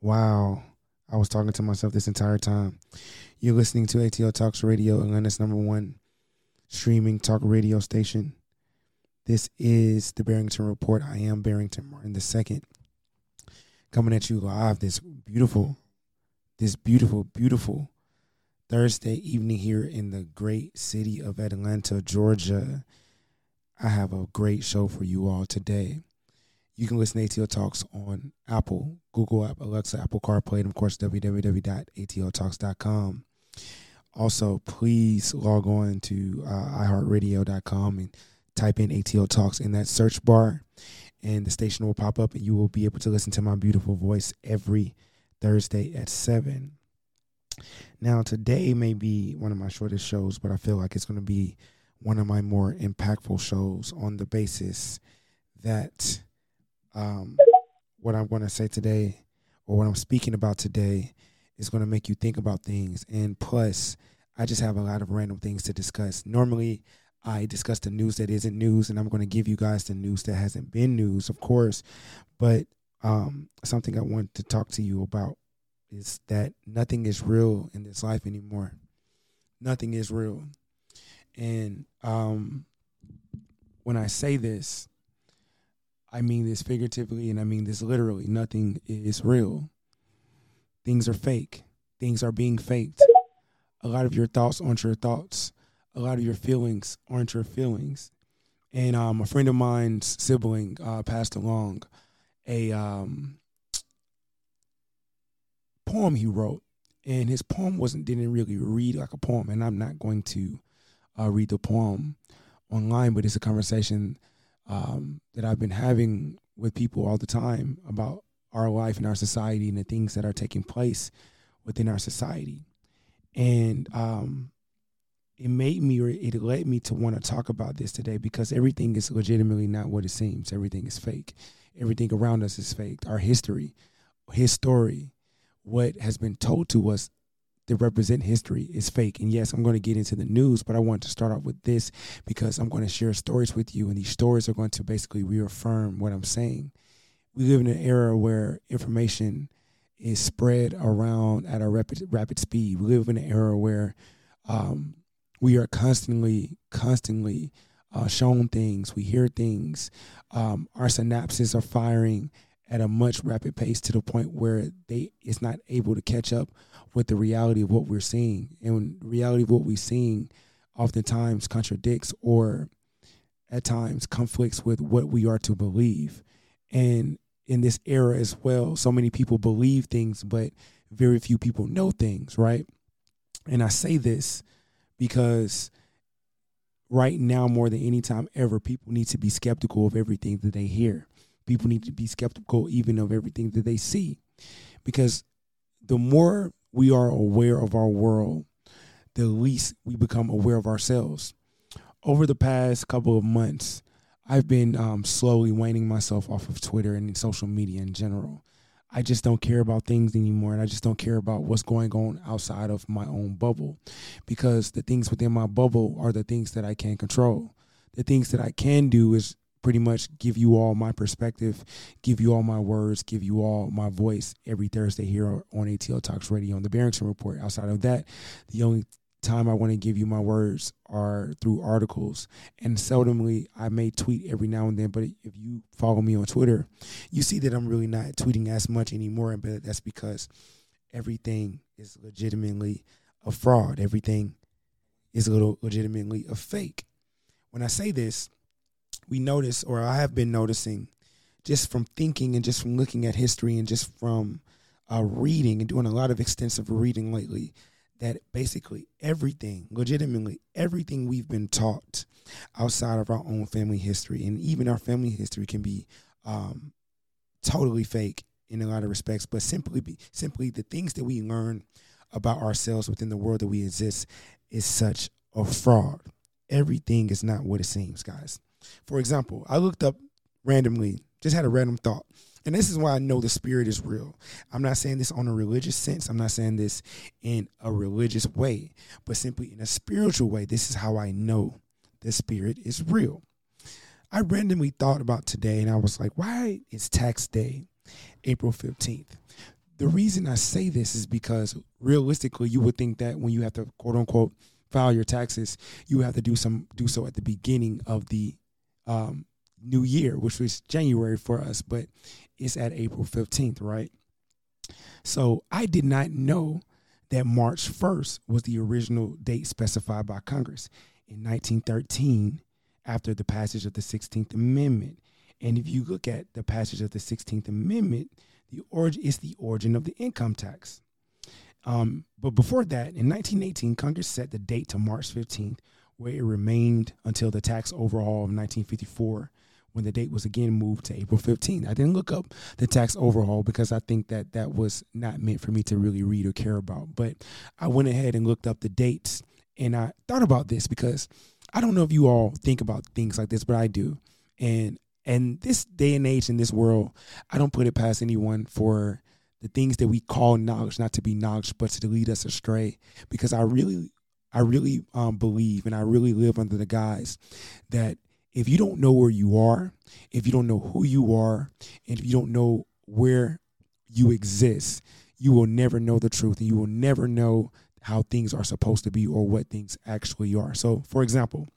Wow. I was talking to myself this entire time. You're listening to ATL Talks Radio, Atlanta's number one streaming talk radio station. This is the Barrington Report. I am Barrington Martin the second, coming at you live this beautiful, this beautiful, beautiful Thursday evening here in the great city of Atlanta, Georgia. I have a great show for you all today. You can listen to ATL Talks on Apple, Google App, Alexa, Apple CarPlay, and of course www.atltalks.com. Also, please log on to uh, iHeartRadio.com and type in ATL Talks in that search bar, and the station will pop up, and you will be able to listen to my beautiful voice every Thursday at 7. Now, today may be one of my shortest shows, but I feel like it's going to be one of my more impactful shows on the basis that um, what I'm going to say today or what I'm speaking about today is going to make you think about things. And plus, I just have a lot of random things to discuss. Normally, I discuss the news that isn't news, and I'm going to give you guys the news that hasn't been news, of course. But um, something I want to talk to you about is that nothing is real in this life anymore. Nothing is real. And um, when I say this, I mean this figuratively and I mean this literally. Nothing is real. Things are fake. Things are being faked. A lot of your thoughts aren't your thoughts. A lot of your feelings aren't your feelings. And um, a friend of mine's sibling uh, passed along a um, poem he wrote, and his poem wasn't didn't really read like a poem. And I'm not going to uh, read the poem online, but it's a conversation um, that I've been having with people all the time about our life and our society and the things that are taking place within our society. And um, it made me, it led me to want to talk about this today because everything is legitimately not what it seems. Everything is fake. Everything around us is fake. Our history, his story, what has been told to us that represent history is fake. And yes, I'm going to get into the news, but I want to start off with this because I'm going to share stories with you, and these stories are going to basically reaffirm what I'm saying. We live in an era where information is spread around at a rapid rapid speed. We live in an era where um, we are constantly, constantly uh, shown things. We hear things. Um, our synapses are firing at a much rapid pace to the point where they it's not able to catch up with the reality of what we're seeing. And reality of what we're seeing oftentimes contradicts or at times conflicts with what we are to believe. And in this era as well, so many people believe things, but very few people know things, right? And I say this because right now, more than any time ever, people need to be skeptical of everything that they hear. People need to be skeptical even of everything that they see. Because the more we are aware of our world, the least we become aware of ourselves. Over the past couple of months, I've been um, slowly waning myself off of Twitter and social media in general. I just don't care about things anymore, and I just don't care about what's going on outside of my own bubble because the things within my bubble are the things that I can control. The things that I can do is pretty much give you all my perspective, give you all my words, give you all my voice every Thursday here on ATL Talks Radio on the Barrington Report. Outside of that, the only time I want to give you my words are through articles. And seldomly, I may tweet every now and then, but if you follow me on Twitter, you see that I'm really not tweeting as much anymore. But that's because everything is legitimately a fraud. Everything is a little legitimately a fake. When I say this, we notice, or I have been noticing, just from thinking and just from looking at history and just from uh, reading and doing a lot of extensive reading lately, that basically everything, legitimately everything we've been taught outside of our own family history, and even our family history can be um, totally fake in a lot of respects, but simply be, simply the things that we learn about ourselves within the world that we exist is such a fraud. Everything is not what it seems, guys. For example, I looked up randomly, just had a random thought. And this is why I know the spirit is real. I'm not saying this on a religious sense. I'm not saying this in a religious way, but simply in a spiritual way. This is how I know the spirit is real. I randomly thought about today and I was like, why is tax day April 15th? the reason I say this is because realistically, you would think that when you have to quote unquote file your taxes, you have to do some do so at the beginning of the um, new year, which was January for us, but it's at April 15th, right? So I did not know that March 1st was the original date specified by Congress in 1913 after the passage of the 16th Amendment. And if you look at the passage of the 16th Amendment, the origin is the origin of the income tax. Um, but before that, in 1918, Congress set the date to March 15th, where it remained until the tax overhaul of 1954, when the date was again moved to April 15th. I didn't look up the tax overhaul because I think that that was not meant for me to really read or care about. But I went ahead and looked up the dates, and I thought about this because I don't know if you all think about things like this, but I do. And and this day and age in this world, I don't put it past anyone for the things that we call knowledge not to be knowledge, but to lead us astray. Because I really, I really um, believe and I really live under the guise that if you don't know where you are, if you don't know who you are, and if you don't know where you exist, you will never know the truth and you will never know how things are supposed to be or what things actually are. So, for example,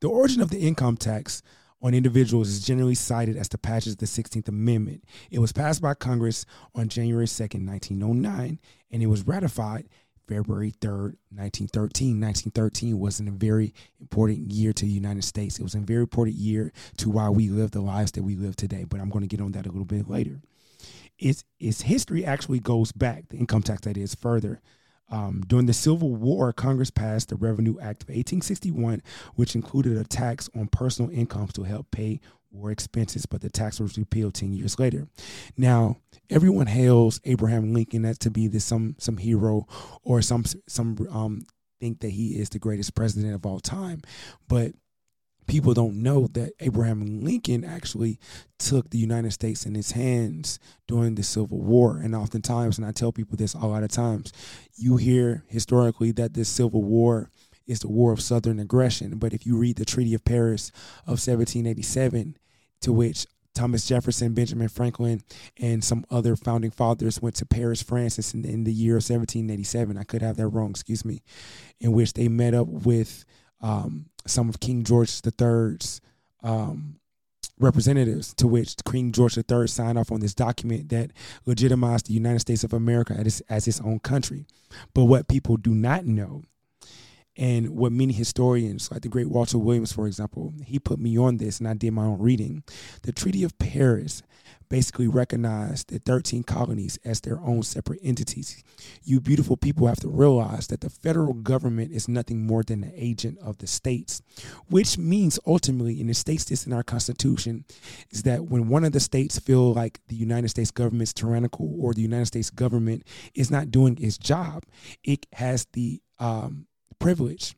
the origin of the income tax on individuals is generally cited as the passage of the 16th Amendment. It was passed by Congress on January 2nd, 1909, and it was ratified February 3rd, 1913. 1913 was a very important year to the United States. It was a very important year to why we live the lives that we live today, but I'm going to get on that a little bit later. Its, its history actually goes back, the income tax that is, further um, during the Civil War, Congress passed the Revenue Act of 1861, which included a tax on personal incomes to help pay war expenses, but the tax was repealed 10 years later. Now, everyone hails Abraham Lincoln as to be this some some hero or some some um think that he is the greatest president of all time, but people don't know that Abraham Lincoln actually took the United States in his hands during the Civil War. And oftentimes, and I tell people this a lot of times, you hear historically that this Civil War is the war of Southern aggression. But if you read the Treaty of Paris of 1787, to which Thomas Jefferson, Benjamin Franklin, and some other founding fathers went to Paris, France in, in the year of 1787. I could have that wrong, excuse me, in which they met up with um, some of King George III's um, representatives, to which King George III signed off on this document that legitimized the United States of America as, as its own country. But what people do not know, and what many historians, like the great Walter Williams, for example, he put me on this, and I did my own reading. The Treaty of Paris basically recognized the 13 colonies as their own separate entities. You beautiful people have to realize that the federal government is nothing more than an agent of the states, which means ultimately, and it states this in our Constitution, is that when one of the states feel like the United States government is tyrannical or the United States government is not doing its job, it has the um, privilege.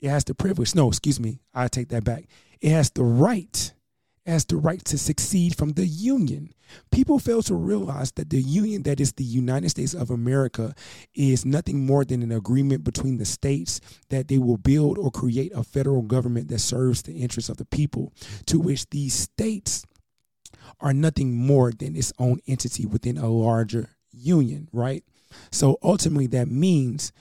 It has the privilege. No, excuse me. I take that back. It has the right Has the right to succeed from the Union. People fail to realize that the Union, that is the United States of America, is nothing more than an agreement between the states that they will build or create a federal government that serves the interests of the people, to which these states are nothing more than its own entity within a larger union, right? So ultimately, that means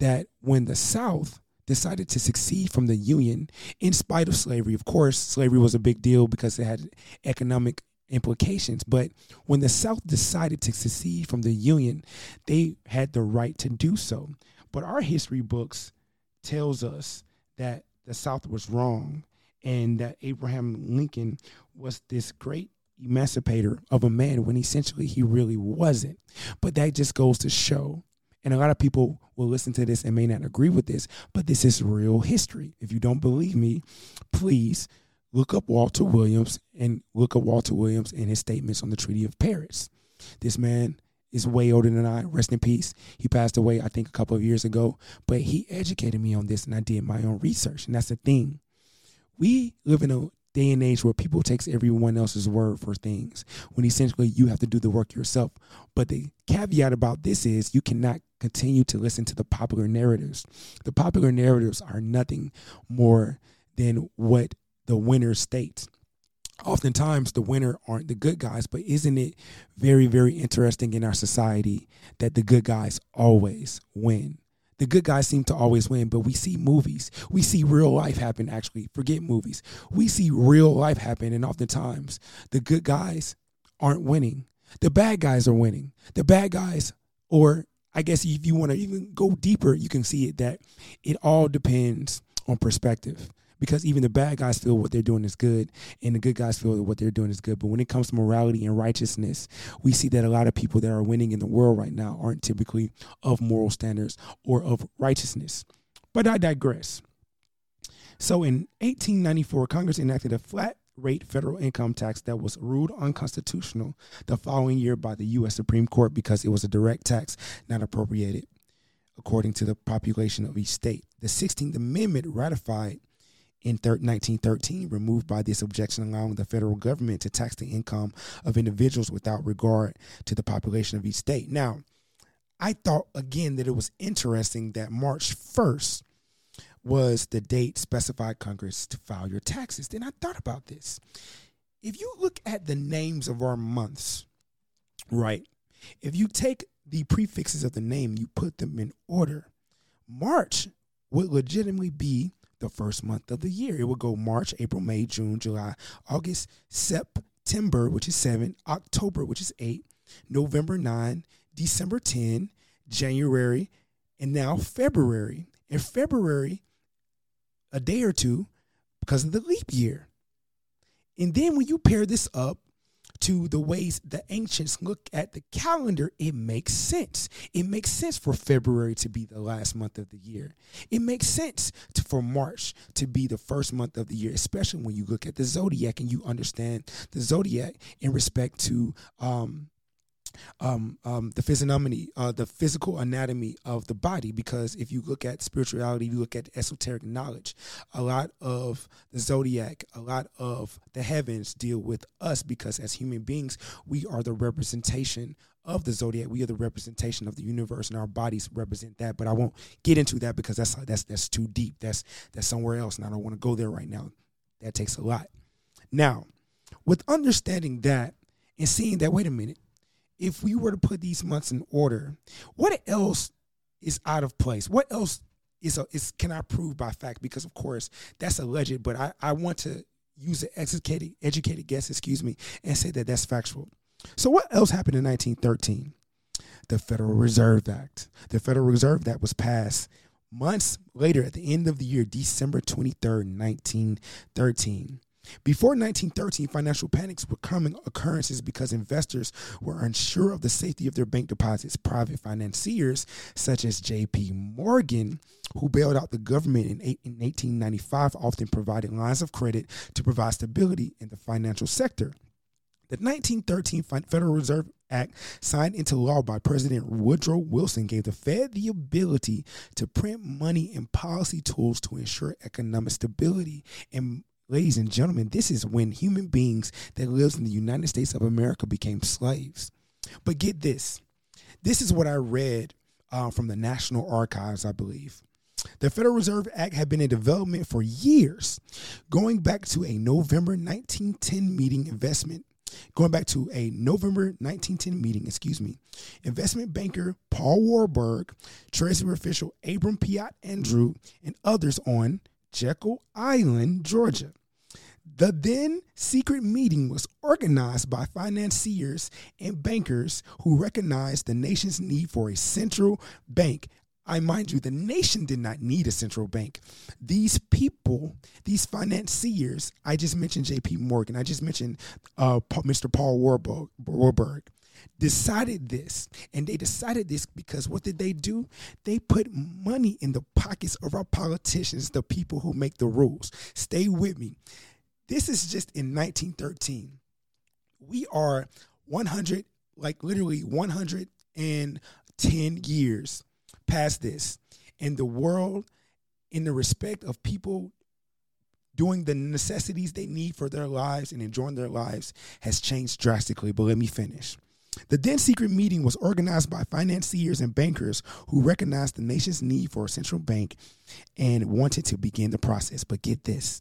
that when the South decided to secede from the Union in spite of slavery. Of course, slavery was a big deal because it had economic implications. But when the South decided to secede from the Union, they had the right to do so. But our history books tells us that the South was wrong and that Abraham Lincoln was this great emancipator of a man when essentially he really wasn't. But that just goes to show and a lot of people will listen to this and may not agree with this, but this is real history. If you don't believe me, please look up Walter Williams and look up Walter Williams and his statements on the Treaty of Paris. This man is way older than I. Rest in peace. He passed away, I think, a couple of years ago, but he educated me on this and I did my own research. And that's the thing. We live in a day and age where people takes everyone else's word for things when essentially you have to do the work yourself. But the caveat about this is you cannot continue to listen to the popular narratives. The popular narratives are nothing more than what the winner states. Oftentimes the winner aren't the good guys, but isn't it very, very interesting in our society that the good guys always win? The good guys seem to always win, but we see movies. We see real life happen, actually. Forget movies. We see real life happen, and oftentimes the good guys aren't winning. The bad guys are winning. The bad guys, or I guess if you want to even go deeper, you can see it that it all depends on perspective because even the bad guys feel what they're doing is good and the good guys feel that what they're doing is good. But when it comes to morality and righteousness, we see that a lot of people that are winning in the world right now aren't typically of moral standards or of righteousness. But I digress. So in 1894, Congress enacted a flat rate federal income tax that was ruled unconstitutional the following year by the U.S. Supreme Court because it was a direct tax not appropriated according to the population of each state. The 16th Amendment ratified in 1913 removed by this objection, allowing the federal government to tax the income of individuals without regard to the population of each state. Now, I thought again that it was interesting that March 1st was the date specified Congress to file your taxes. Then I thought about this. If you look at the names of our months, right, if you take the prefixes of the name, you put them in order, March would legitimately be the first month of the year. It will go March, April, May, June, July, August, September, which is seven, October, which is eight, November nine, December 10, January, and now February. In February, a day or two because of the leap year. And then when you pair this up to the ways the ancients look at the calendar, it makes sense. It makes sense for February to be the last month of the year. It makes sense to, for March to be the first month of the year, especially when you look at the zodiac and you understand the zodiac in respect to um, um, um, the physiognomy, uh, the physical anatomy of the body. Because if you look at spirituality, you look at esoteric knowledge, a lot of the zodiac, a lot of the heavens deal with us because as human beings, we are the representation of the zodiac. We are the representation of the universe, and our bodies represent that. But I won't get into that because that's that's that's too deep. That's that's somewhere else, and I don't want to go there right now. That takes a lot. Now, with understanding that and seeing that, wait a minute if we were to put these months in order, what else is out of place? What else is a, is can I prove by fact? Because of course that's alleged, but I, I want to use an educated educated guess, excuse me, and say that that's factual. So what else happened in 1913? The Federal Reserve Act. The Federal Reserve Act was passed months later at the end of the year, December 23rd, 1913. Before 1913, financial panics were common occurrences because investors were unsure of the safety of their bank deposits. Private financiers, such as J.P. Morgan, who bailed out the government in, 1895, often provided lines of credit to provide stability in the financial sector. The 1913 Federal Reserve Act, signed into law by President Woodrow Wilson, gave the Fed the ability to print money and policy tools to ensure economic stability and Ladies and gentlemen, this is when human beings that lives in the United States of America became slaves. But get this. This is what I read uh, from the National Archives, I believe. The Federal Reserve Act had been in development for years, going back to a November 1910 meeting investment going back to a November 1910 meeting, excuse me, investment banker Paul Warburg, Treasury official Abram Piatt Andrew, and others on Jekyll Island, Georgia. The then secret meeting was organized by financiers and bankers who recognized the nation's need for a central bank. I mind you, the nation did not need a central bank. These people, these financiers, I just mentioned J.P. Morgan, I just mentioned uh, Mr. Paul Warburg, Warburg, decided this. And they decided this because what did they do? They put money in the pockets of our politicians, the people who make the rules. Stay with me. This is just in 1913. We are 100, like literally 110 years past this. And the world, in the respect of people doing the necessities they need for their lives and enjoying their lives, has changed drastically. But let me finish. The then secret meeting was organized by financiers and bankers who recognized the nation's need for a central bank and wanted to begin the process. But get this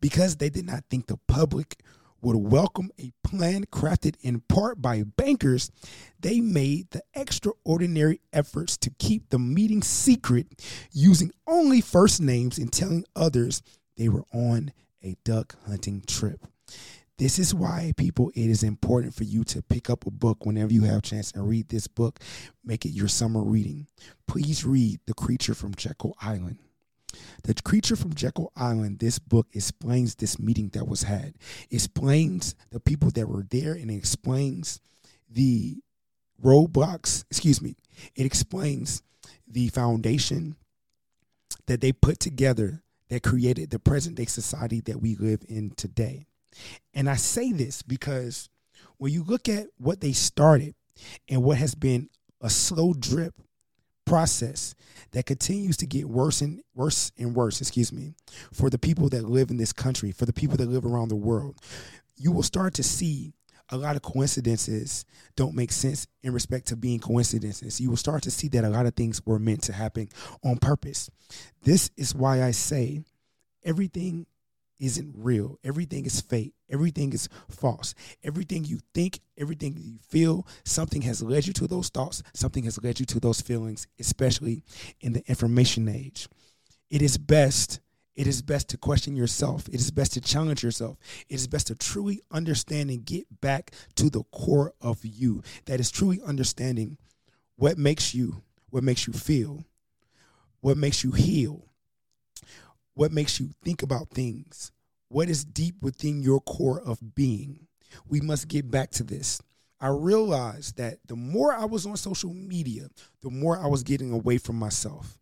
because they did not think the public would welcome a plan crafted in part by bankers, they made the extraordinary efforts to keep the meeting secret, using only first names and telling others they were on a duck hunting trip. This is why, people, it is important for you to pick up a book whenever you have a chance and read this book. Make it your summer reading. Please read The Creature from Jekyll Island. The Creature from Jekyll Island, this book explains this meeting that was had, explains the people that were there, and explains the roadblocks, excuse me, it explains the foundation that they put together that created the present day society that we live in today. And I say this because when you look at what they started and what has been a slow drip process that continues to get worse and worse and worse, excuse me, for the people that live in this country, for the people that live around the world, you will start to see a lot of coincidences don't make sense in respect to being coincidences. You will start to see that a lot of things were meant to happen on purpose. This is why I say everything isn't real. Everything is fake. Everything is false. Everything you think, everything you feel, something has led you to those thoughts, something has led you to those feelings, especially in the information age. It is best it is best to question yourself. It is best to challenge yourself. It is best to truly understand and get back to the core of you. That is truly understanding what makes you, what makes you feel, what makes you heal, what makes you think about things, what is deep within your core of being. We must get back to this. I realized that the more I was on social media, the more I was getting away from myself.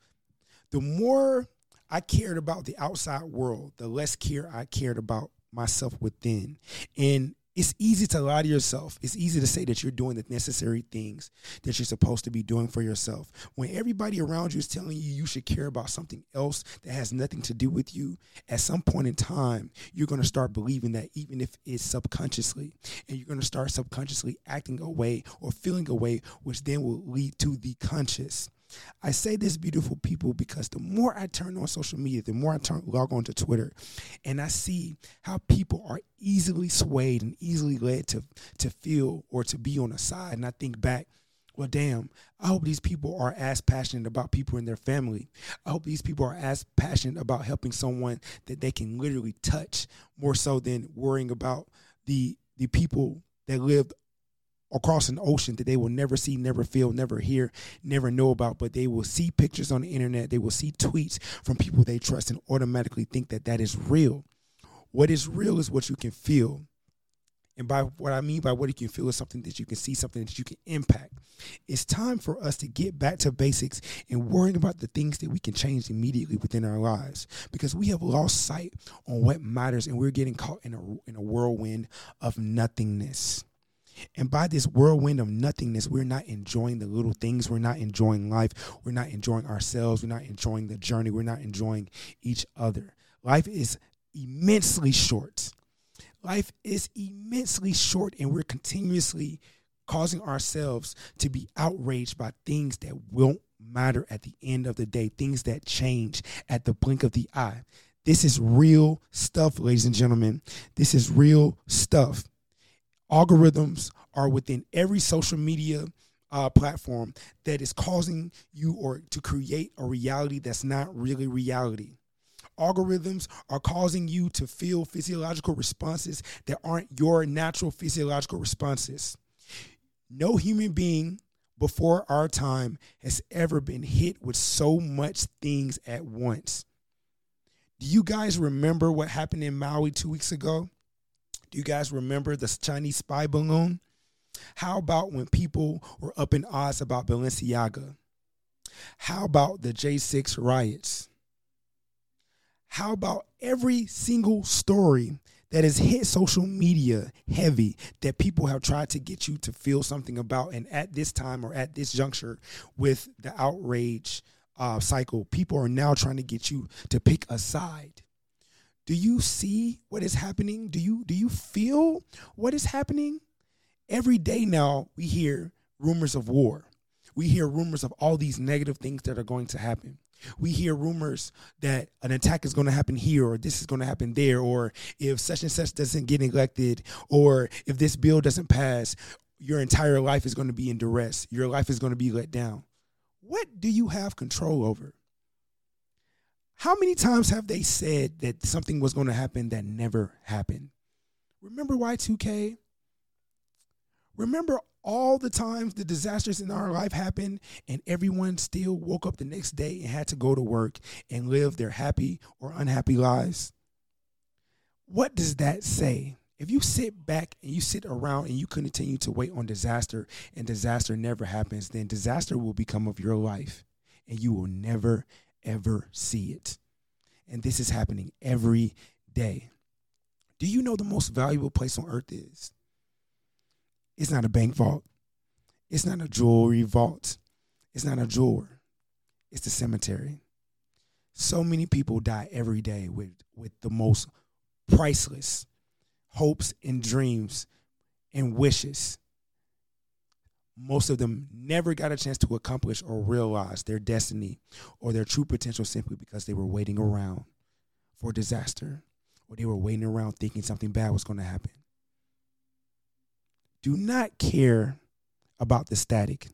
The more I cared about the outside world, the less care I cared about myself within. And it's easy to lie to yourself. It's easy to say that you're doing the necessary things that you're supposed to be doing for yourself. When everybody around you is telling you you should care about something else that has nothing to do with you, at some point in time, you're going to start believing that even if it's subconsciously, and you're going to start subconsciously acting away or feeling away, which then will lead to the conscious. I say this, beautiful people, because the more I turn on social media, the more I turn log on to Twitter, and I see how people are easily swayed and easily led to to feel or to be on a side. And I think back, well, damn, I hope these people are as passionate about people in their family. I hope these people are as passionate about helping someone that they can literally touch more so than worrying about the the people that live across an ocean that they will never see, never feel, never hear, never know about, but they will see pictures on the internet, they will see tweets from people they trust and automatically think that that is real. What is real is what you can feel. And by what I mean by what you can feel is something that you can see, something that you can impact. It's time for us to get back to basics and worrying about the things that we can change immediately within our lives because we have lost sight on what matters and we're getting caught in a, in a whirlwind of nothingness. And by this whirlwind of nothingness, we're not enjoying the little things. We're not enjoying life. We're not enjoying ourselves. We're not enjoying the journey. We're not enjoying each other. Life is immensely short. Life is immensely short, and we're continuously causing ourselves to be outraged by things that won't matter at the end of the day, things that change at the blink of the eye. This is real stuff, ladies and gentlemen. This is real stuff algorithms are within every social media uh, platform that is causing you or to create a reality that's not really reality. Algorithms are causing you to feel physiological responses that aren't your natural physiological responses. No human being before our time has ever been hit with so much things at once. Do you guys remember what happened in Maui two weeks ago? Do you guys remember the Chinese spy balloon? How about when people were up in odds about Balenciaga? How about the J6 riots? How about every single story that has hit social media heavy that people have tried to get you to feel something about? And at this time or at this juncture with the outrage uh, cycle, people are now trying to get you to pick a side. Do you see what is happening? Do you do you feel what is happening? Every day now we hear rumors of war. We hear rumors of all these negative things that are going to happen. We hear rumors that an attack is going to happen here, or this is going to happen there, or if such and such doesn't get elected, or if this bill doesn't pass, your entire life is going to be in duress. Your life is going to be let down. What do you have control over? How many times have they said that something was going to happen that never happened? Remember Y2K? Remember all the times the disasters in our life happened and everyone still woke up the next day and had to go to work and live their happy or unhappy lives? What does that say? If you sit back and you sit around and you continue to wait on disaster and disaster never happens, then disaster will become of your life and you will never, ever see it. And this is happening every day. Do you know the most valuable place on earth is? It's not a bank vault. It's not a jewelry vault. It's not a drawer. It's the cemetery. So many people die every day with, with the most priceless hopes and dreams and wishes. Most of them never got a chance to accomplish or realize their destiny or their true potential simply because they were waiting around for disaster or they were waiting around thinking something bad was going to happen do not care about the static.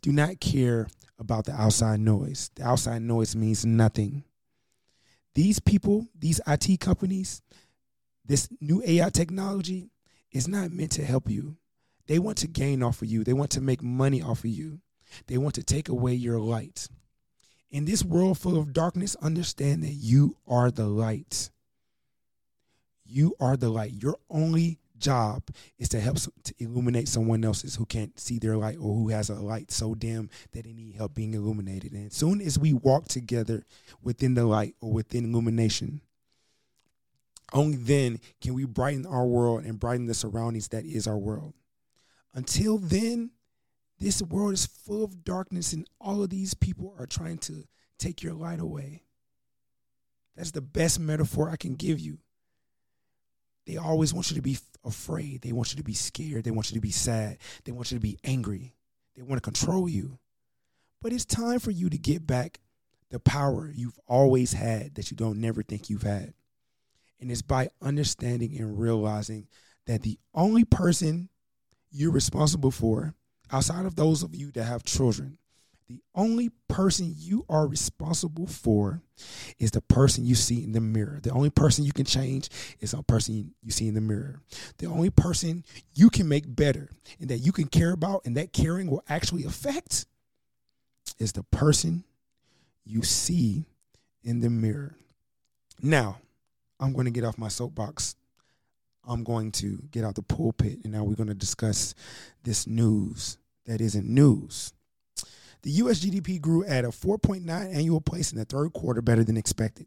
Do not care about the outside noise. The outside noise means nothing. These people, these IT companies, this new AI technology is not meant to help you. They want to gain off of you. They want to make money off of you. They want to take away your light. In this world full of darkness, understand that you are the light. You are the light. Your only job is to help to illuminate someone else's who can't see their light or who has a light so dim that they need help being illuminated. And as soon as we walk together within the light or within illumination, only then can we brighten our world and brighten the surroundings that is our world. Until then, this world is full of darkness, and all of these people are trying to take your light away. That's the best metaphor I can give you. They always want you to be afraid. They want you to be scared. They want you to be sad. They want you to be angry. They want to control you. But it's time for you to get back the power you've always had that you don't never think you've had. And it's by understanding and realizing that the only person you're responsible for, outside of those of you that have children, the only person you are responsible for is the person you see in the mirror. The only person you can change is a person you see in the mirror. The only person you can make better and that you can care about and that caring will actually affect is the person you see in the mirror. Now, I'm going to get off my soapbox. I'm going to get out the pulpit and now we're going to discuss this news that isn't news. The U.S. GDP grew at a 4.9 annual pace in the third quarter, better than expected.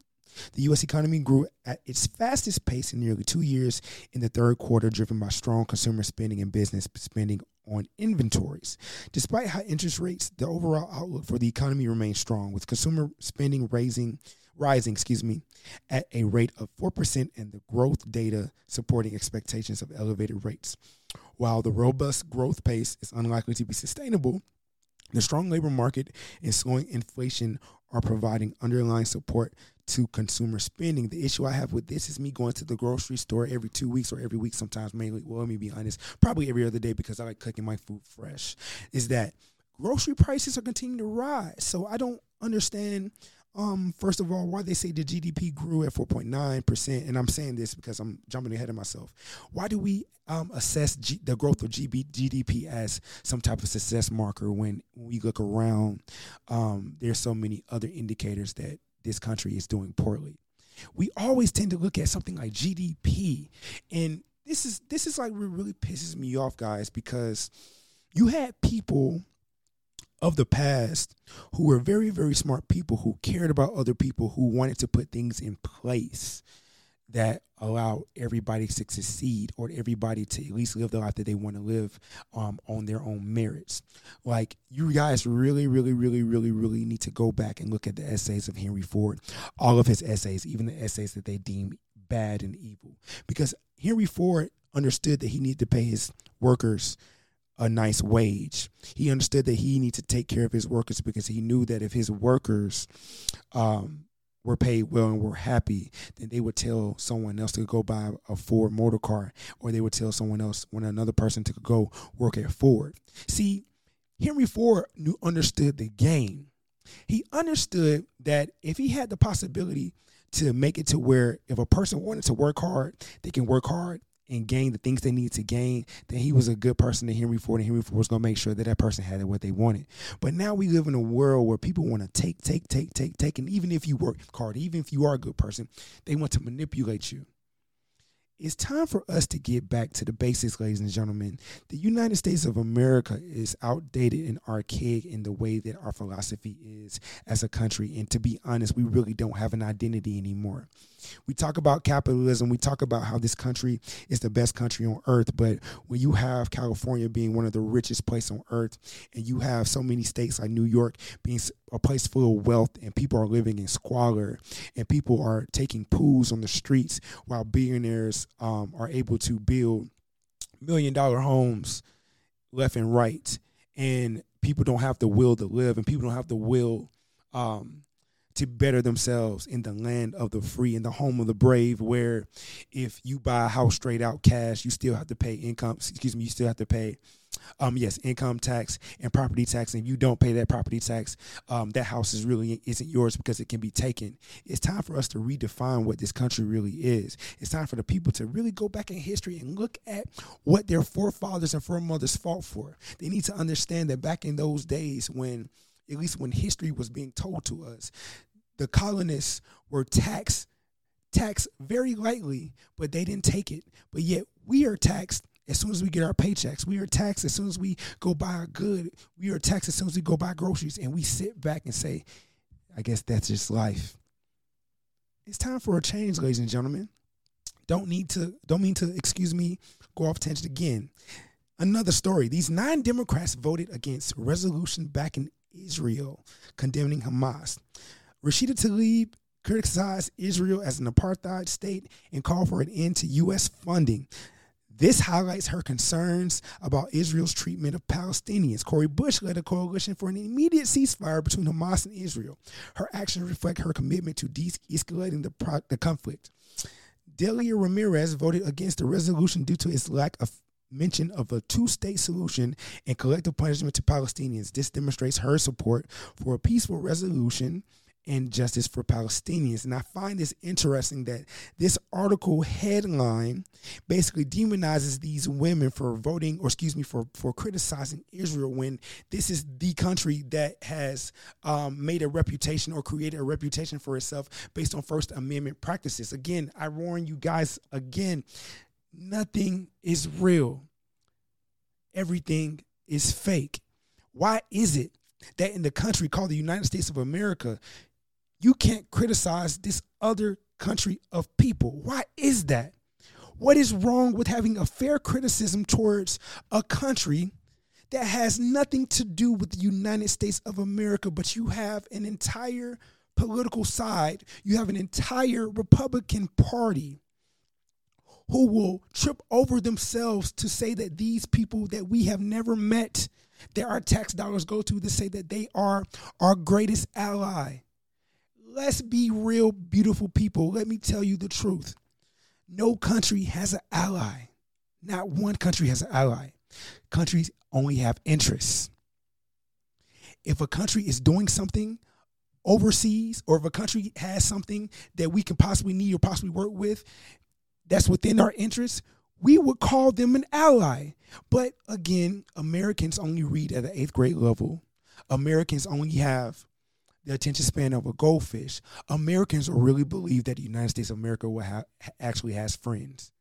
The U.S. economy grew at its fastest pace in nearly two years in the third quarter, driven by strong consumer spending and business spending on inventories. Despite high interest rates, the overall outlook for the economy remains strong, with consumer spending raising rising, excuse me, at a rate of 4% and the growth data supporting expectations of elevated rates. While the robust growth pace is unlikely to be sustainable, the strong labor market and slowing inflation are providing underlying support to consumer spending. The issue I have with this is me going to the grocery store every two weeks or every week, sometimes mainly, well, let me be honest, probably every other day because I like cooking my food fresh, is that grocery prices are continuing to rise. So I don't understand um, first of all, why they say the GDP grew at 4.9%, and I'm saying this because I'm jumping ahead of myself. Why do we um, assess G- the growth of GB- GDP as some type of success marker when, when we look around? Um, there's so many other indicators that this country is doing poorly. We always tend to look at something like GDP, and this is this is like what really pisses me off, guys, because you had people of the past who were very, very smart people who cared about other people, who wanted to put things in place that allow everybody to succeed or everybody to at least live the life that they want to live um, on their own merits. Like you guys really, really, really, really, really need to go back and look at the essays of Henry Ford, all of his essays, even the essays that they deem bad and evil. Because Henry Ford understood that he needed to pay his workers a nice wage. He understood that he needed to take care of his workers because he knew that if his workers um, were paid well and were happy, then they would tell someone else to go buy a Ford motor car, or they would tell someone else when another person to go work at Ford. See, Henry Ford knew understood the game. He understood that if he had the possibility to make it to where if a person wanted to work hard, they can work hard and gain the things they need to gain, then he was a good person to Henry Ford, and Henry Ford was to make sure that that person had what they wanted. But now we live in a world where people want to take, take, take, take, take, and even if you work hard, even if you are a good person, they want to manipulate you. It's time for us to get back to the basics, ladies and gentlemen. The United States of America is outdated and archaic in the way that our philosophy is as a country. And to be honest, we really don't have an identity anymore. We talk about capitalism, we talk about how this country is the best country on earth, but when you have California being one of the richest places on earth, and you have so many states like New York being a place full of wealth, and people are living in squalor, and people are taking pools on the streets while billionaires um, are able to build million dollar homes left and right, and people don't have the will to live, and people don't have the will um, to better themselves in the land of the free, in the home of the brave, where if you buy a house straight out cash, you still have to pay income, excuse me, you still have to pay um yes income tax and property tax and if you don't pay that property tax um that house is really isn't yours because it can be taken. It's time for us to redefine what this country really is. It's time for the people to really go back in history and look at what their forefathers and foremothers fought for. They need to understand that back in those days when at least when history was being told to us, the colonists were taxed taxed very lightly, but they didn't take it. But yet we are taxed as soon as we get our paychecks. We are taxed as soon as we go buy a good. We are taxed as soon as we go buy groceries. And we sit back and say, I guess that's just life. It's time for a change, ladies and gentlemen. Don't need to, don't mean to, excuse me, go off tangent again. Another story. These nine Democrats voted against resolution back in Israel condemning Hamas. Rashida Tlaib criticized Israel as an apartheid state and called for an end to U.S. funding. This highlights her concerns about Israel's treatment of Palestinians. Cori Bush led a coalition for an immediate ceasefire between Hamas and Israel. Her actions reflect her commitment to de escalating the, pro- the conflict. Delia Ramirez voted against the resolution due to its lack of mention of a two state solution and collective punishment to Palestinians. This demonstrates her support for a peaceful resolution and justice for Palestinians. And I find this interesting that this article headline basically demonizes these women for voting, or excuse me, for, for criticizing Israel when this is the country that has um, made a reputation or created a reputation for itself based on First Amendment practices. Again, I warn you guys again, nothing is real, everything is fake. Why is it that in the country called the United States of America, you can't criticize this other country of people. Why is that? What is wrong with having a fair criticism towards a country that has nothing to do with the United States of America, but you have an entire political side, you have an entire Republican Party who will trip over themselves to say that these people that we have never met, that our tax dollars go to, to say that they are our greatest ally let's be real, beautiful people. Let me tell you the truth. No country has an ally. Not one country has an ally. Countries only have interests. If a country is doing something overseas, or if a country has something that we can possibly need or possibly work with that's within our interests, we would call them an ally. But again, Americans only read at the eighth grade level. Americans only have the attention span of a goldfish, Americans really believe that the United States of America will ha- actually has friends.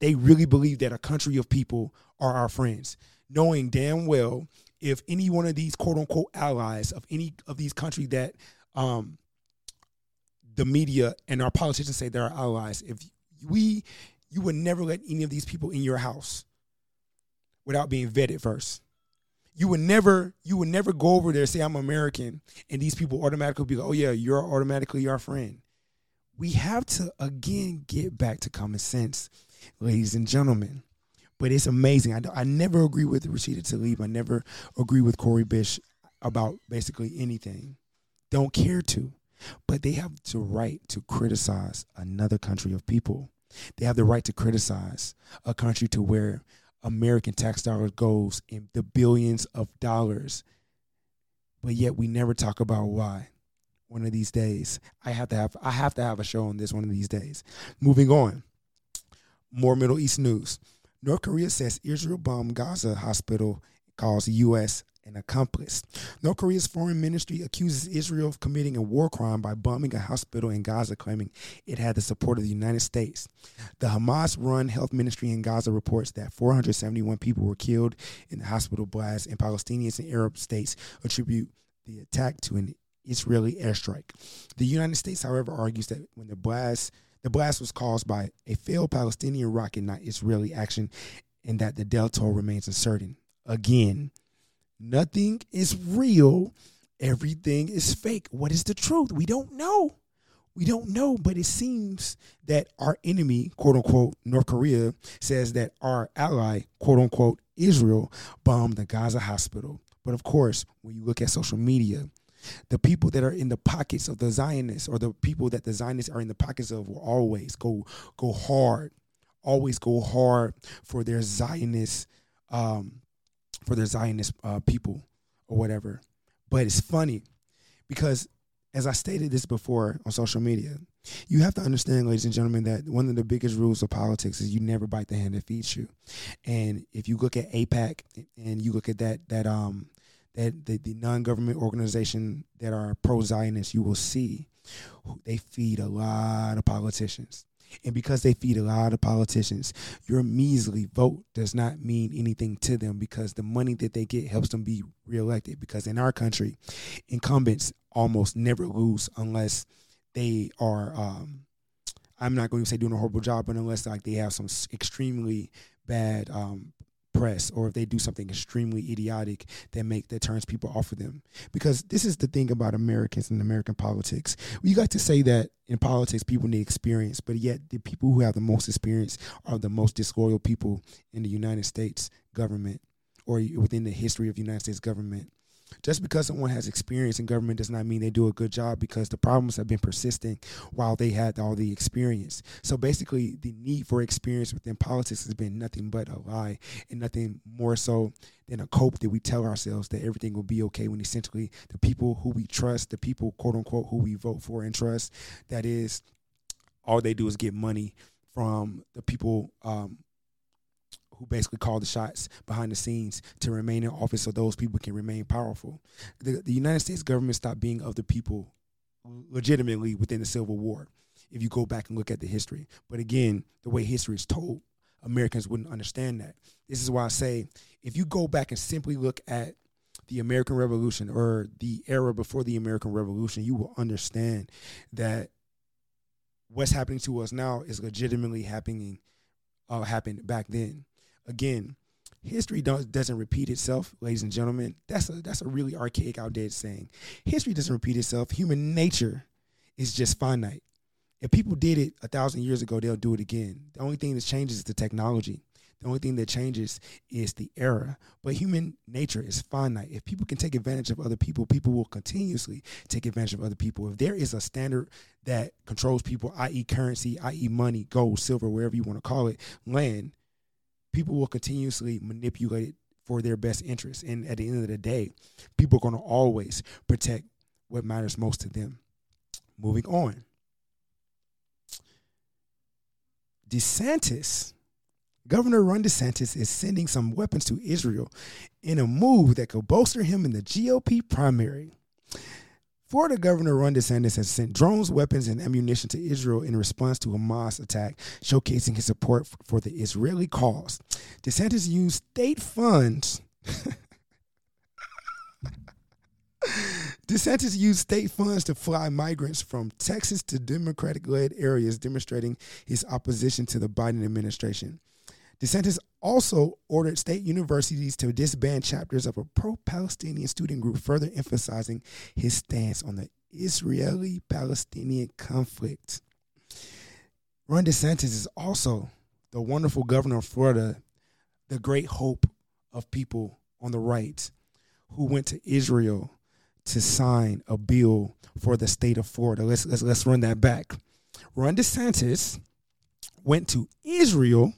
They really believe that a country of people are our friends, knowing damn well if any one of these quote unquote allies of any of these countries that um, the media and our politicians say they're our allies, if we you would never let any of these people in your house without being vetted first you would never you would never go over there say I'm American and these people automatically be like, oh yeah, you're automatically our friend. We have to again get back to common sense, ladies and gentlemen. But it's amazing. I, I never agree with Rashida Tlaib. I never agree with Cori Bish about basically anything. Don't care to. But they have the right to criticize another country of people. They have the right to criticize a country to where American tax dollars goes in the billions of dollars. But yet we never talk about why. One of these days, I have to have I have to have a show on this one of these days. Moving on. More Middle East news. North Korea says Israel bombed Gaza hospital calls U.S an accomplice. North Korea's foreign ministry accuses Israel of committing a war crime by bombing a hospital in Gaza, claiming it had the support of the United States. The Hamas run health ministry in Gaza reports that 471 people were killed in the hospital blast, and Palestinians and Arab states attribute the attack to an Israeli airstrike. The United States, however, argues that when the blast the blast was caused by a failed Palestinian rocket, not Israeli action, and that the toll remains uncertain. Again, Nothing is real. Everything is fake. What is the truth? We don't know. We don't know, but it seems that our enemy, quote unquote, North Korea, says that our ally, quote unquote, Israel, bombed the Gaza hospital. But of course, when you look at social media, the people that are in the pockets of the Zionists or the people that the Zionists are in the pockets of will always go go hard, always go hard for their Zionist um, for the Zionist uh, people or whatever. But it's funny because, as I stated this before on social media, you have to understand, ladies and gentlemen, that one of the biggest rules of politics is you never bite the hand that feeds you. And if you look at AIPAC and you look at that that um that the, the non-government organization that are pro-Zionist, you will see they feed a lot of politicians. And because they feed a lot of politicians, your measly vote does not mean anything to them because the money that they get helps them be reelected. Because in our country, incumbents almost never lose unless they are. Um, I'm not going to say doing a horrible job, but unless like they have some extremely bad um, press or if they do something extremely idiotic that make that turns people off of them. Because this is the thing about americans and american politics. We like to say that in politics people need experience but yet the people who have the most experience are the most disloyal people in the united states government or within the history of the united states government just because someone has experience in government does not mean they do a good job because the problems have been persisting while they had all the experience. So basically, the need for experience within politics has been nothing but a lie and nothing more so than a cope that we tell ourselves that everything will be okay when essentially the people who we trust, the people, quote unquote, who we vote for and trust, that is, all they do is get money from the people um, who basically call the shots behind the scenes to remain in office so those people can remain powerful. The, the United States government stopped being of the people legitimately within the Civil War, if you go back and look at the history. But again, the way history is told, Americans wouldn't understand that. This is why I say if you go back and simply look at the American Revolution or the era before the American Revolution, you will understand that what's happening to us now is legitimately happening uh, happened back then again, history doesn't repeat itself, ladies and gentlemen. That's a that's a really archaic, outdated saying. History doesn't repeat itself. Human nature is just finite. If people did it a thousand years ago, they'll do it again. The only thing that changes is the technology. The only thing that changes is the era. But human nature is finite. If people can take advantage of other people, people will continuously take advantage of other people. If there is a standard that controls people, i.e., currency, i.e., money, gold, silver, wherever you want to call it, land, people will continuously manipulate it for their best interest. And at the end of the day, people are going to always protect what matters most to them. Moving on. DeSantis, Governor Ron DeSantis is sending some weapons to Israel in a move that could bolster him in the GOP primary. Florida Governor Ron DeSantis has sent drones, weapons, and ammunition to Israel in response to Hamas attack, showcasing his support for the Israeli cause. DeSantis used state funds. DeSantis used state funds to fly migrants from Texas to Democratic led areas, demonstrating his opposition to the Biden administration. DeSantis also ordered state universities to disband chapters of a pro Palestinian student group, further emphasizing his stance on the Israeli Palestinian conflict. Ron DeSantis is also the wonderful governor of Florida the great hope of people on the right who went to Israel to sign a bill for the state of Florida. Let's let's let's run that back. Ron DeSantis went to Israel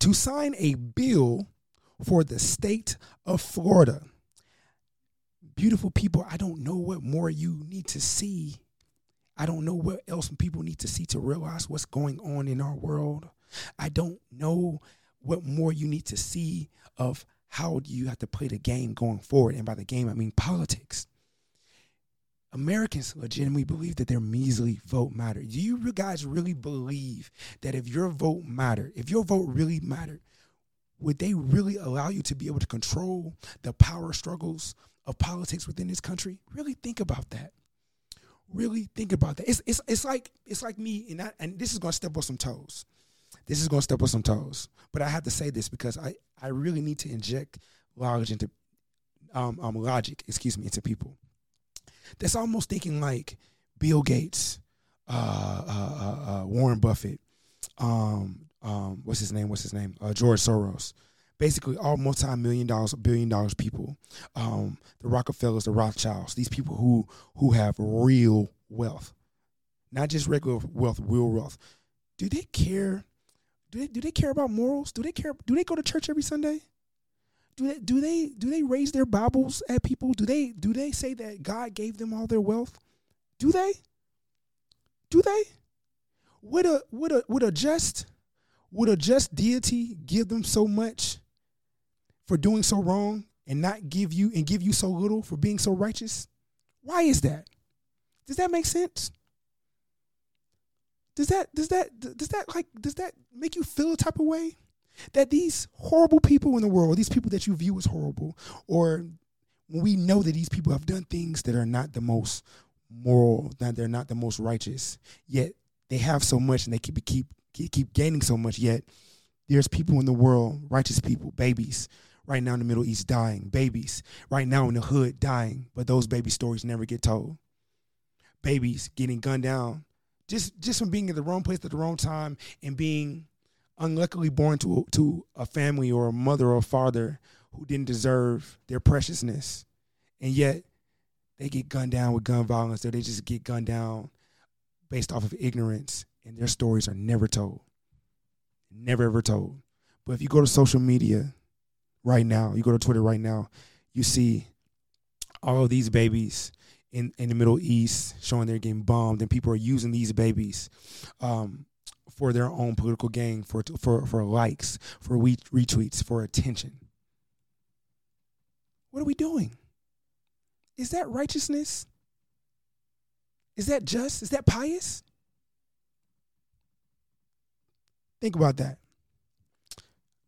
to sign a bill for the state of Florida. Beautiful people, I don't know what more you need to see. I don't know what else people need to see to realize what's going on in our world. I don't know what more you need to see of how you have to play the game going forward. And by the game, I mean politics. Americans legitimately believe that their measly vote matter. Do you guys really believe that if your vote mattered, if your vote really mattered, would they really allow you to be able to control the power struggles of politics within this country? Really think about that. Really think about that. It's it's it's like it's like me, and I, and this is gonna step on some toes. This is gonna step on some toes. But I have to say this because I I really need to inject logic into um, um logic, excuse me, into people that's almost thinking like Bill Gates, uh, uh, uh, uh, Warren Buffett, um, um, what's his name? What's his name? Uh, George Soros. Basically, all multi-million dollars, billion dollars people, um, the Rockefellers, the Rothschilds, these people who who have real wealth, not just regular wealth, real wealth. Do they care? Do they do they care about morals? Do they care? Do they go to church every Sunday? Do they do they do they raise their Bibles at people? Do they do they say that God gave them all their wealth? Do they? Do they? Would a would a would a just would a just deity give them so much for doing so wrong and not give you and give you so little for being so righteous? Why is that? Does that make sense? Does that does that does that like does that make you feel a type of way? That these horrible people in the world, these people that you view as horrible, or we know that these people have done things that are not the most moral, that they're not the most righteous, yet they have so much and they keep keep keep gaining so much, yet there's people in the world, righteous people, babies, right now in the Middle East dying, babies right now in the hood dying, but those baby stories never get told. Babies getting gunned down just just from being in the wrong place at the wrong time and being unluckily born to to a family or a mother or father who didn't deserve their preciousness, and yet they get gunned down with gun violence, or they just get gunned down based off of ignorance, and their stories are never told, never ever told. But if you go to social media right now, you go to Twitter right now, you see all of these babies in, in the Middle East showing they're getting bombed, and people are using these babies um, for their own political gain, for for for likes, for retweets, for attention. What are we doing? Is that righteousness? Is that just? Is that pious? Think about that.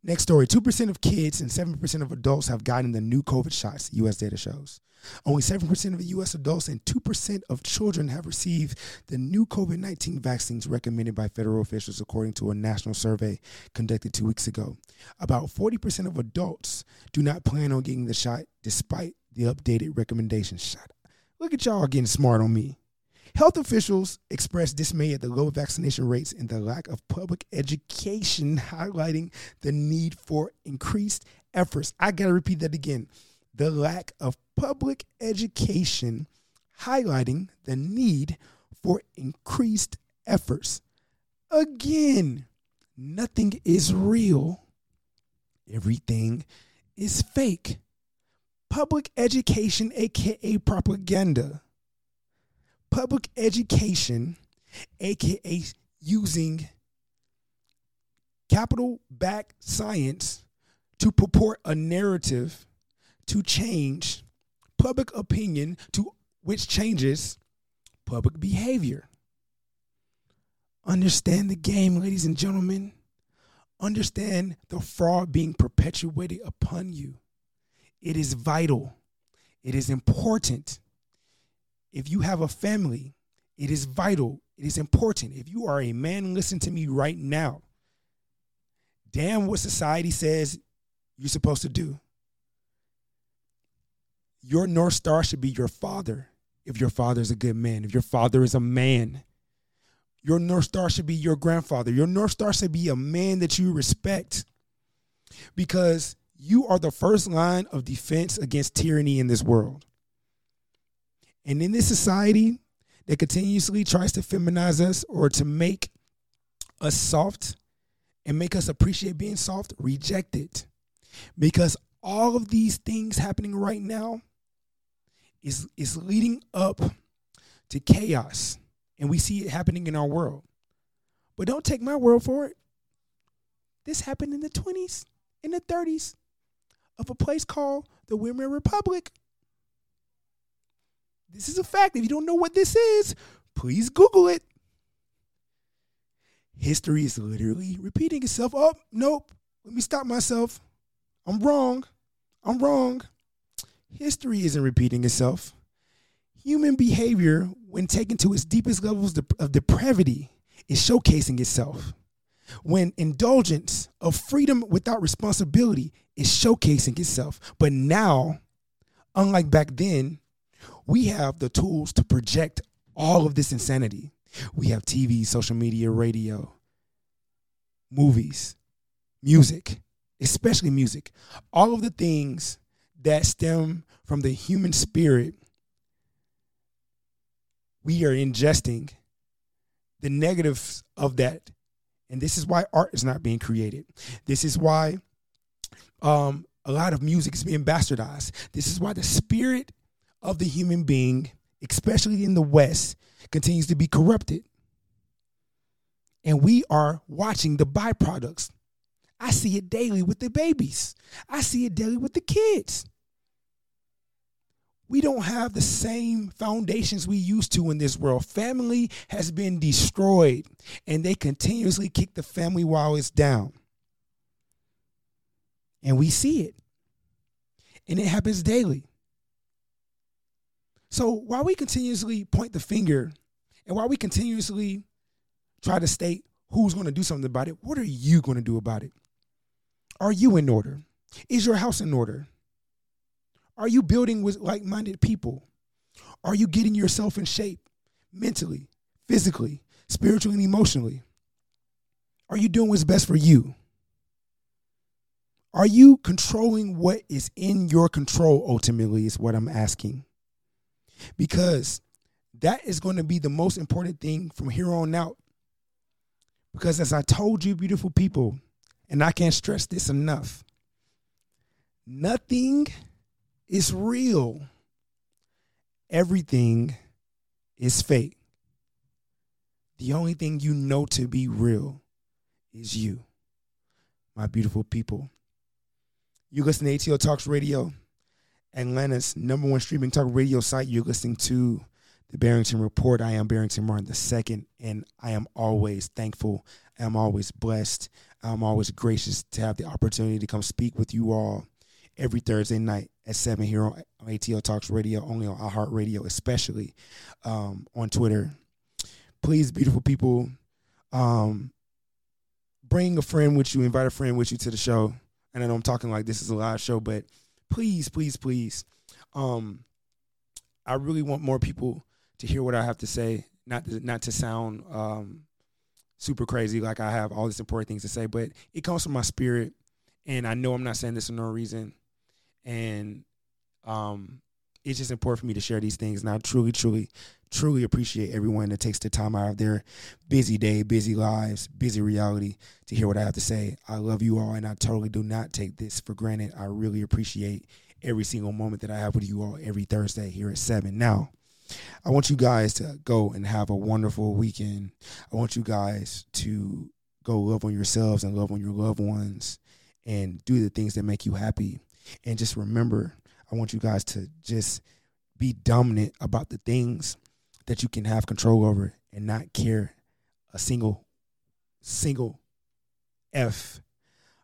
Next story 2% of kids and 7% of adults have gotten the new COVID shots, US data shows. Only 7% of US adults and 2% of children have received the new COVID 19 vaccines recommended by federal officials, according to a national survey conducted two weeks ago. About 40% of adults do not plan on getting the shot despite the updated recommendations. Shot. Look at y'all getting smart on me. Health officials expressed dismay at the low vaccination rates and the lack of public education, highlighting the need for increased efforts. I got to repeat that again. The lack of public education, highlighting the need for increased efforts. Again, nothing is real, everything is fake. Public education, aka propaganda public education, aka using capital back science to purport a narrative to change public opinion to which changes public behavior. Understand the game, ladies and gentlemen. Understand the fraud being perpetuated upon you. It is vital. It is important if you have a family, it is vital, it is important. If you are a man, listen to me right now. Damn what society says you're supposed to do. Your North Star should be your father, if your father is a good man, if your father is a man. Your North Star should be your grandfather. Your North Star should be a man that you respect. because you are the first line of defense against tyranny in this world. And in this society that continuously tries to feminize us or to make us soft and make us appreciate being soft, reject it. Because all of these things happening right now is, is leading up to chaos. And we see it happening in our world. But don't take my word for it. This happened in the 20s, in the 30s, of a place called the Weimar Republic. This is a fact. If you don't know what this is, please Google it. History is literally repeating itself. Oh, nope. Let me stop myself. I'm wrong. I'm wrong. History isn't repeating itself. Human behavior, when taken to its deepest levels of depravity, is showcasing itself. When indulgence of freedom without responsibility is showcasing itself. But now, unlike back then, we have the tools to project all of this insanity. We have TV, social media, radio, movies, music, especially music. All of the things that stem from the human spirit, we are ingesting the negatives of that. And this is why art is not being created. This is why um, a lot of music is being bastardized. This is why the spirit of the human being, especially in the West, continues to be corrupted. And we are watching the byproducts. I see it daily with the babies, I see it daily with the kids. We don't have the same foundations we used to in this world. Family has been destroyed, and they continuously kick the family while it's down. And we see it. And it happens daily. So while we continuously point the finger and while we continuously try to state who's going to do something about it, what are you going to do about it? Are you in order? Is your house in order? Are you building with like minded people? Are you getting yourself in shape mentally, physically, spiritually, and emotionally? Are you doing what's best for you? Are you controlling what is in your control ultimately, is what I'm asking because that is going to be the most important thing from here on out. Because as I told you, beautiful people, and I can't stress this enough, nothing is real, everything is fake. The only thing you know to be real is you, my beautiful people. You listen to ATL Talks Radio. Atlanta's number one streaming talk radio site. You're listening to the Barrington Report. I am Barrington Martin II, and I am always thankful. I am always blessed. I'm always gracious to have the opportunity to come speak with you all every Thursday night at 7 here on, ATL Talks Radio, only on iHeartRadio, especially um, on Twitter. Please, beautiful people, um, bring a friend with you, invite a friend with you to the show. And I know I'm talking like this is a live show, but – please, please, please. Um, I really want more people to hear what I have to say, not to, not to sound um, super crazy like I have all these important things to say, but it comes from my spirit, and I know I'm not saying this for no reason, and um, it's just important for me to share these things. And I truly, truly, truly appreciate everyone that takes the time out of their busy day, busy lives, busy reality to hear what I have to say. I love you all, and I totally do not take this for granted. I really appreciate every single moment that I have with you all every Thursday here at 7. Now, I want you guys to go and have a wonderful weekend. I want you guys to go love on yourselves and love on your loved ones and do the things that make you happy. And just remember, I want you guys to just be dominant about the things that you can have control over and not care a single single F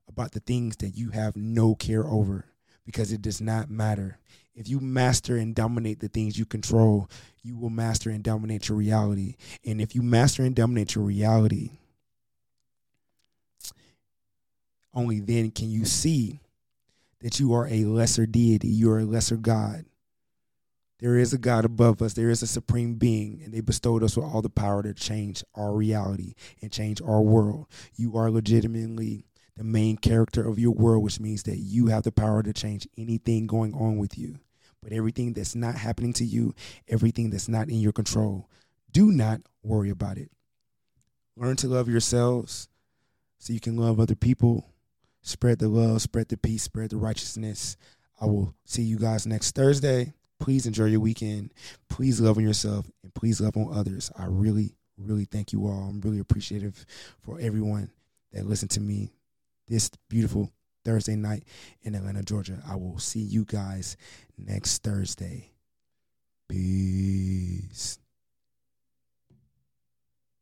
about the things that you have no care over because it does not matter. If you master and dominate the things you control, you will master and dominate your reality. And if you master and dominate your reality, only then can you see that you are a lesser deity, you are a lesser God. There is a God above us, there is a supreme being, and they bestowed us with all the power to change our reality and change our world. You are legitimately the main character of your world, which means that you have the power to change anything going on with you. But everything that's not happening to you, everything that's not in your control, do not worry about it. Learn to love yourselves so you can love other people. Spread the love, spread the peace, spread the righteousness. I will see you guys next Thursday. Please enjoy your weekend. Please love on yourself and please love on others. I really, really thank you all. I'm really appreciative for everyone that listened to me this beautiful Thursday night in Atlanta, Georgia. I will see you guys next Thursday. Peace.